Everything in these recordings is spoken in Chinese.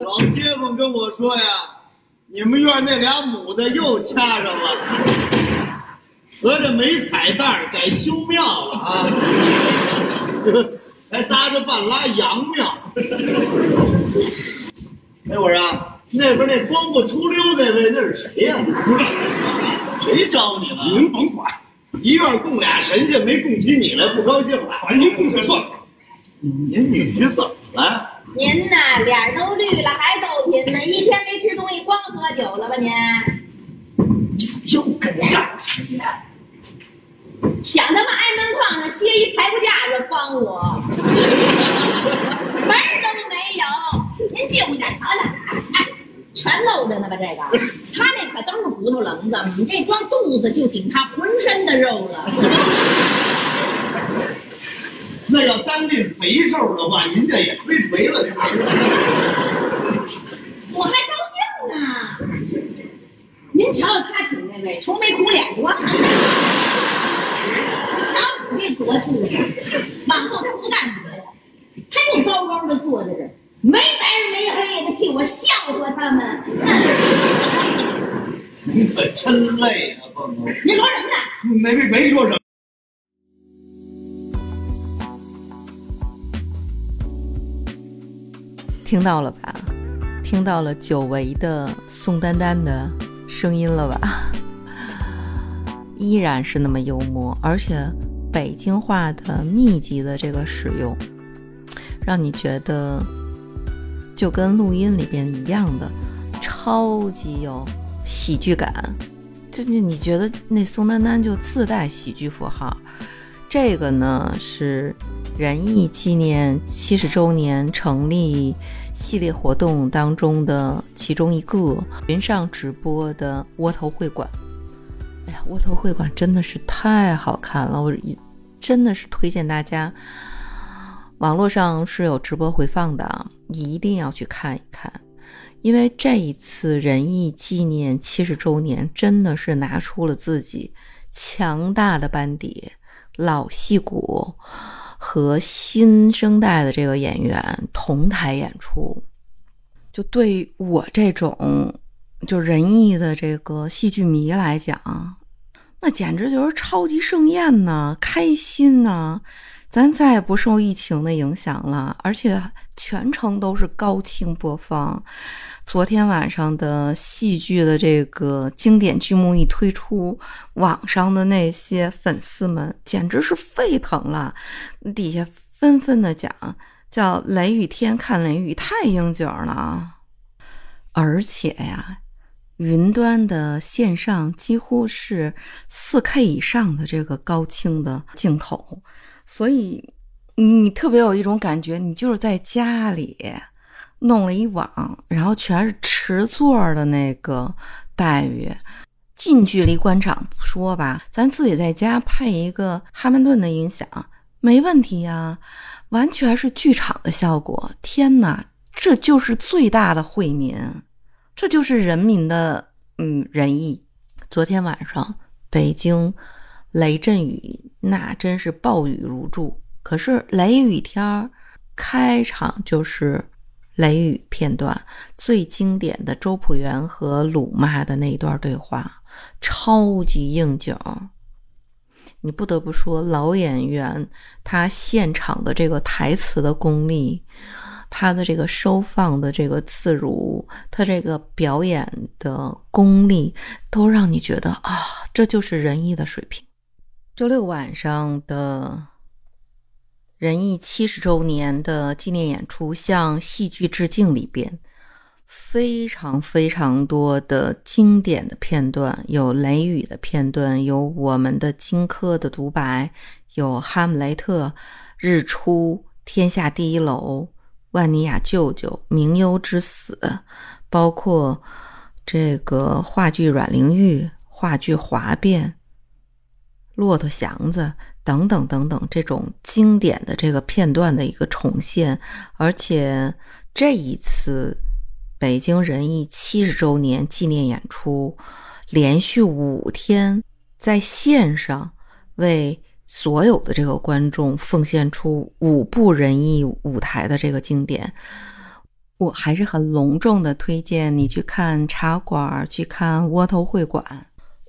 老街坊跟我说呀，你们院那俩母的又掐上了，合着没彩蛋改修庙了啊，还搭着半拉洋庙。哎，我说啊，那边那光不出溜那位那是谁呀、不是，谁招你了？您甭管，一院供俩神仙，没供起你来，不高兴了。管您供下算了。您女婿怎么了？您呐，脸都绿了，还逗贫呢，一天没吃东西，光喝酒了吧您？你怎么又跟上你？想他妈挨门框上歇一排骨架子放我，门儿都没有。您近乎点瞧瞧，哎，全露着呢吧？这个，他那可都是骨头棱子，你这光肚子就顶他浑身的肉了。那要单论肥瘦的话，您这也忒肥了点儿。我还高兴呢。您瞧瞧他请那位愁眉苦脸多好，瞧你这多自在。往后他不干别的，他就高高的坐在这儿，没白日没黑的替我笑话他们。哼您可真累啊，凤头。您说什么呢？没没没说什听到了吧？听到了久违的宋丹丹的声音了吧？依然是那么幽默，而且北京话的密集的这个使用，让你觉得就跟录音里边一样的，超级有喜剧感。就是你觉得那宋丹丹就自带喜剧符号。这个呢是仁义纪念七十周年成立系列活动当中的其中一个云上直播的窝头会馆。哎呀，窝头会馆真的是太好看了，我真的是推荐大家。网络上是有直播回放的啊，一定要去看一看，因为这一次仁义纪念七十周年，真的是拿出了自己强大的班底。老戏骨和新生代的这个演员同台演出，就对我这种就仁义的这个戏剧迷来讲，那简直就是超级盛宴呢，开心呢！咱再也不受疫情的影响了，而且全程都是高清播放。昨天晚上的戏剧的这个经典剧目一推出，网上的那些粉丝们简直是沸腾了，底下纷纷的讲叫“雷雨天看雷雨太应景了”，而且呀，云端的线上几乎是四 K 以上的这个高清的镜头，所以你特别有一种感觉，你就是在家里。弄了一网，然后全是池座的那个待遇，近距离观赏不说吧，咱自己在家配一个哈曼顿的音响，没问题呀，完全是剧场的效果。天哪，这就是最大的惠民，这就是人民的嗯仁义。昨天晚上北京雷阵雨，那真是暴雨如注。可是雷雨天儿开场就是。雷雨片段最经典的周朴园和鲁妈的那一段对话，超级应景。你不得不说，老演员他现场的这个台词的功力，他的这个收放的这个自如，他这个表演的功力，都让你觉得啊，这就是仁义的水平。周六晚上的。仁义七十周年的纪念演出，向戏剧致敬里边，非常非常多的经典的片段，有雷雨的片段，有我们的荆轲的独白，有哈姆雷特、日出、天下第一楼、万尼亚舅舅、明优之死，包括这个话剧《阮玲玉》、话剧《华变》、骆驼祥子。等等等等，这种经典的这个片段的一个重现，而且这一次北京人艺七十周年纪念演出，连续五天在线上为所有的这个观众奉献出五部人艺舞台的这个经典，我还是很隆重的推荐你去看茶馆，去看窝头会馆，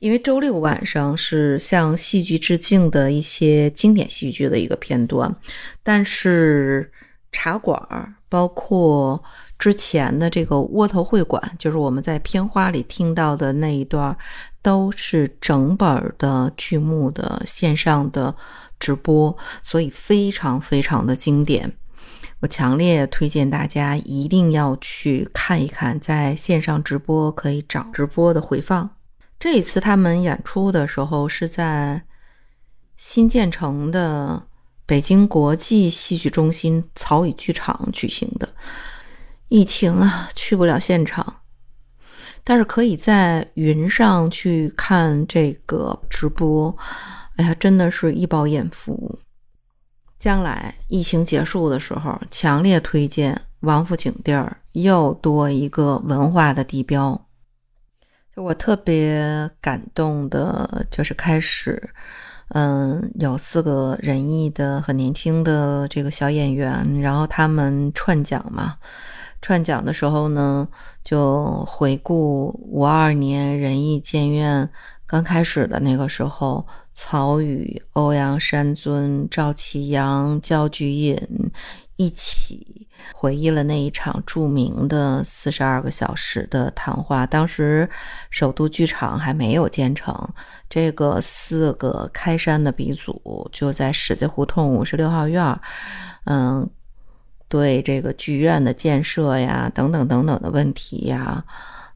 因为周六晚上是向戏剧致敬的一些经典戏剧的一个片段，但是茶馆儿包括之前的这个窝头会馆，就是我们在片花里听到的那一段，都是整本的剧目的线上的直播，所以非常非常的经典。我强烈推荐大家一定要去看一看，在线上直播可以找直播的回放。这一次他们演出的时候是在新建成的北京国际戏剧中心曹禺剧场举行的。疫情啊，去不了现场，但是可以在云上去看这个直播。哎呀，真的是一饱眼福。将来疫情结束的时候，强烈推荐王府井地儿又多一个文化的地标。就我特别感动的，就是开始，嗯，有四个仁义的很年轻的这个小演员，然后他们串讲嘛，串讲的时候呢，就回顾五二年仁义建院刚开始的那个时候。曹禺、欧阳山尊、赵启阳、焦菊隐一起回忆了那一场著名的四十二个小时的谈话。当时首都剧场还没有建成，这个四个开山的鼻祖就在史家胡同五十六号院嗯，对这个剧院的建设呀，等等等等的问题呀。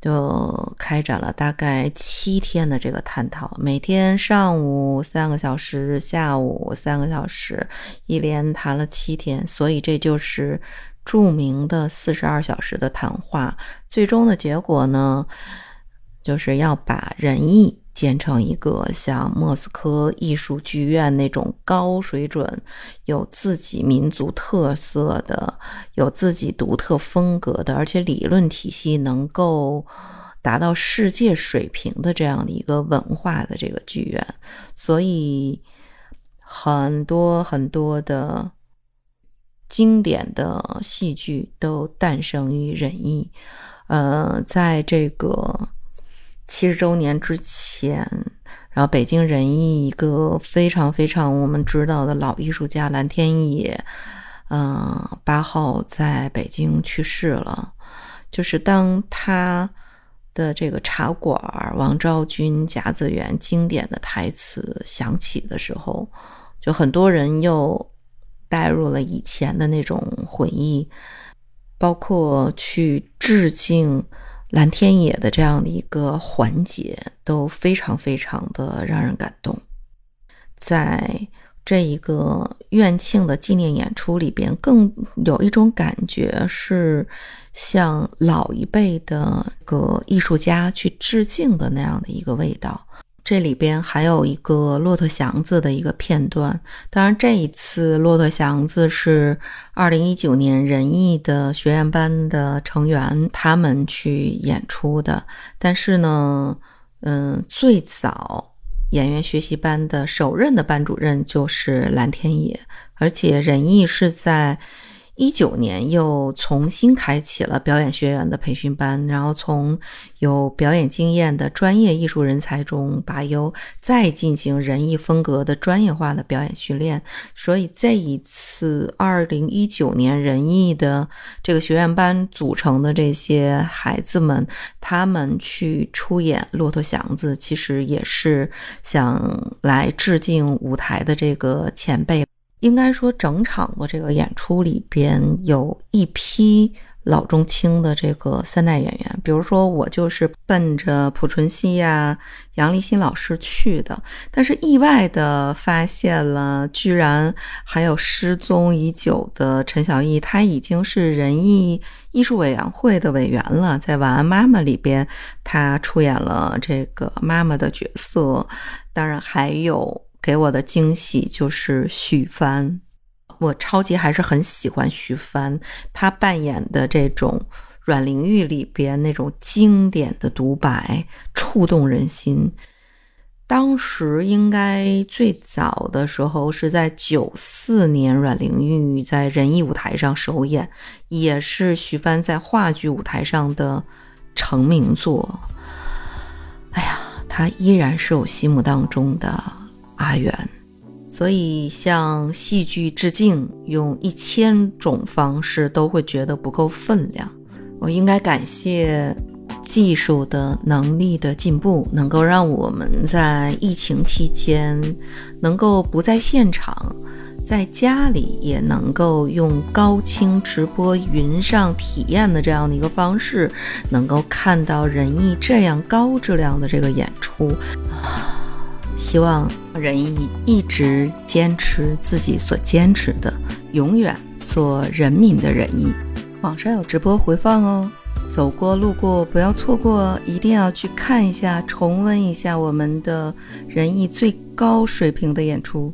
就开展了大概七天的这个探讨，每天上午三个小时，下午三个小时，一连谈了七天，所以这就是著名的四十二小时的谈话。最终的结果呢，就是要把仁义。建成一个像莫斯科艺术剧院那种高水准、有自己民族特色的、有自己独特风格的，而且理论体系能够达到世界水平的这样的一个文化的这个剧院，所以很多很多的经典的戏剧都诞生于仁义。呃，在这个。七十周年之前，然后北京人艺一个非常非常我们知道的老艺术家蓝天野，嗯，八号在北京去世了。就是当他的这个茶馆王昭君、甲子园经典的台词响起的时候，就很多人又带入了以前的那种回忆，包括去致敬。蓝天野的这样的一个环节都非常非常的让人感动，在这一个院庆的纪念演出里边，更有一种感觉是向老一辈的个艺术家去致敬的那样的一个味道。这里边还有一个骆驼祥子的一个片段，当然这一次骆驼祥子是二零一九年仁义的学院班的成员他们去演出的，但是呢，嗯，最早演员学习班的首任的班主任就是蓝天野，而且仁义是在。一九年又重新开启了表演学员的培训班，然后从有表演经验的专业艺术人才中拔优，再进行人艺风格的专业化的表演训练。所以这一次二零一九年人艺的这个学院班组成的这些孩子们，他们去出演《骆驼祥子》，其实也是想来致敬舞台的这个前辈。应该说，整场的这个演出里边有一批老中青的这个三代演员，比如说我就是奔着濮存昕呀、杨立新老师去的，但是意外的发现了，居然还有失踪已久的陈小艺，他已经是人艺艺术委员会的委员了，在《晚安妈妈》里边，他出演了这个妈妈的角色，当然还有。给我的惊喜就是许帆，我超级还是很喜欢许帆，他扮演的这种阮玲玉里边那种经典的独白，触动人心。当时应该最早的时候是在九四年，阮玲玉在人艺舞台上首演，也是徐帆在话剧舞台上的成名作。哎呀，他依然是我心目当中的阿元，所以向戏剧致敬，用一千种方式都会觉得不够分量。我应该感谢。技术的能力的进步，能够让我们在疫情期间能够不在现场，在家里也能够用高清直播云上体验的这样的一个方式，能够看到仁义这样高质量的这个演出。希望仁义一直坚持自己所坚持的，永远做人民的仁义。网上有直播回放哦。走过路过，不要错过，一定要去看一下，重温一下我们的仁义最高水平的演出。